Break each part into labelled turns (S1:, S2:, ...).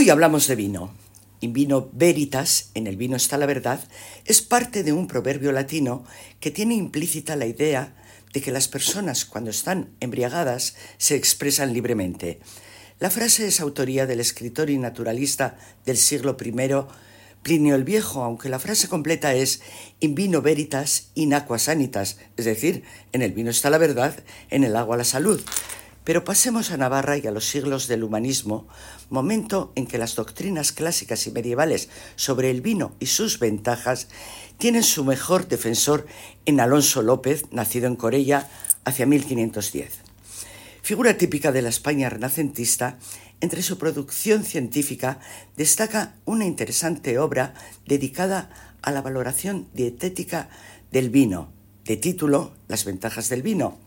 S1: Hoy hablamos de vino. In vino veritas, en el vino está la verdad, es parte de un proverbio latino que tiene implícita la idea de que las personas cuando están embriagadas se expresan libremente. La frase es autoría del escritor y naturalista del siglo I, Plinio el Viejo, aunque la frase completa es in vino veritas, in aqua sanitas, es decir, en el vino está la verdad, en el agua la salud. Pero pasemos a Navarra y a los siglos del humanismo, momento en que las doctrinas clásicas y medievales sobre el vino y sus ventajas tienen su mejor defensor en Alonso López, nacido en Corella hacia 1510. Figura típica de la España renacentista, entre su producción científica destaca una interesante obra dedicada a la valoración dietética del vino, de título Las ventajas del vino,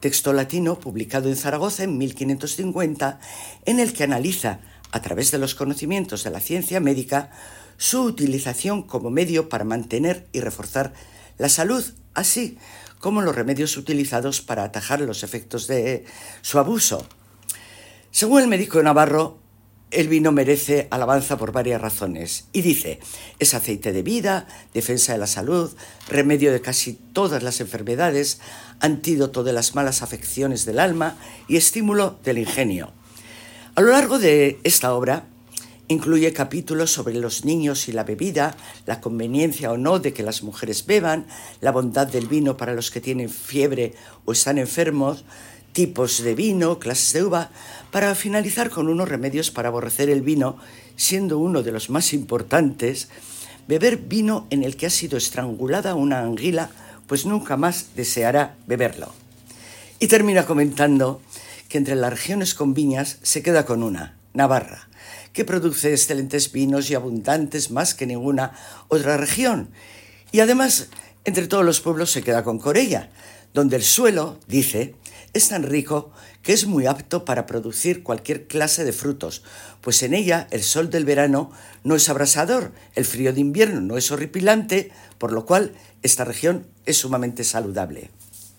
S1: texto latino publicado en Zaragoza en 1550, en el que analiza, a través de los conocimientos de la ciencia médica, su utilización como medio para mantener y reforzar la salud, así como los remedios utilizados para atajar los efectos de su abuso. Según el médico Navarro, el vino merece alabanza por varias razones y dice, es aceite de vida, defensa de la salud, remedio de casi todas las enfermedades, antídoto de las malas afecciones del alma y estímulo del ingenio. A lo largo de esta obra incluye capítulos sobre los niños y la bebida, la conveniencia o no de que las mujeres beban, la bondad del vino para los que tienen fiebre o están enfermos, tipos de vino, clases de uva, para finalizar con unos remedios para aborrecer el vino, siendo uno de los más importantes, beber vino en el que ha sido estrangulada una anguila, pues nunca más deseará beberlo. Y termina comentando que entre las regiones con viñas se queda con una, Navarra, que produce excelentes vinos y abundantes más que ninguna otra región. Y además, entre todos los pueblos se queda con Corella, donde el suelo, dice, es tan rico que es muy apto para producir cualquier clase de frutos, pues en ella el sol del verano no es abrasador, el frío de invierno no es horripilante, por lo cual esta región es sumamente saludable.